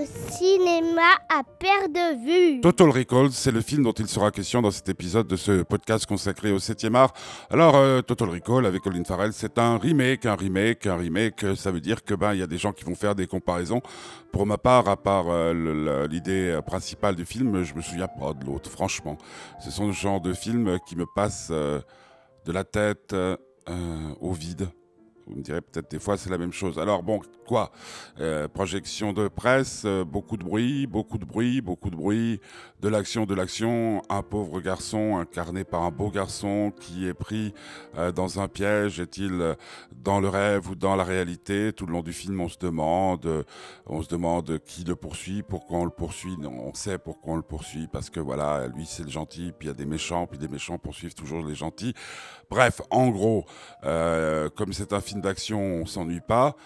le cinéma à perte de vue. Total Recall, c'est le film dont il sera question dans cet épisode de ce podcast consacré au 7e art. Alors, euh, Total Recall avec Colin Farrell, c'est un remake, un remake, un remake. Ça veut dire que ben y a des gens qui vont faire des comparaisons. Pour ma part, à part euh, l'idée principale du film, je me souviens pas de l'autre. Franchement, ce sont le genre de films qui me passent euh, de la tête au vide. Vous me direz peut-être des fois c'est la même chose. Alors bon, quoi euh, Projection de presse, euh, beaucoup de bruit, beaucoup de bruit, beaucoup de bruit, de l'action, de l'action. Un pauvre garçon incarné par un beau garçon qui est pris euh, dans un piège. Est-il dans le rêve ou dans la réalité? Tout le long du film, on se demande, on se demande qui le poursuit, pourquoi on le poursuit. On sait pourquoi on le poursuit parce que voilà, lui c'est le gentil, puis il y a des méchants, puis des méchants poursuivent toujours les gentils. Bref, en gros, comme c'est un film d'action, on s'ennuie pas.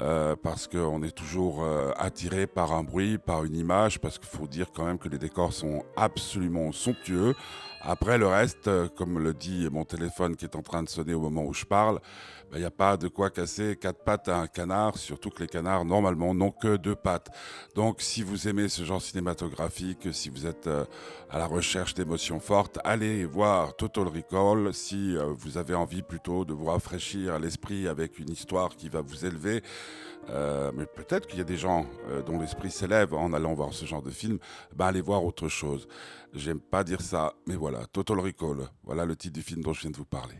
Euh, parce qu'on est toujours euh, attiré par un bruit, par une image, parce qu'il faut dire quand même que les décors sont absolument somptueux. Après, le reste, euh, comme le dit mon téléphone qui est en train de sonner au moment où je parle, il ben, n'y a pas de quoi casser quatre pattes à un canard, surtout que les canards, normalement, n'ont que deux pattes. Donc, si vous aimez ce genre cinématographique, si vous êtes euh, à la recherche d'émotions fortes, allez voir Total Recall. Si vous avez envie plutôt de vous rafraîchir l'esprit avec une histoire qui va vous élever, mais peut-être qu'il y a des gens dont l'esprit s'élève en allant voir ce genre de film, ben allez voir autre chose. J'aime pas dire ça, mais voilà, Total Recall, voilà le titre du film dont je viens de vous parler.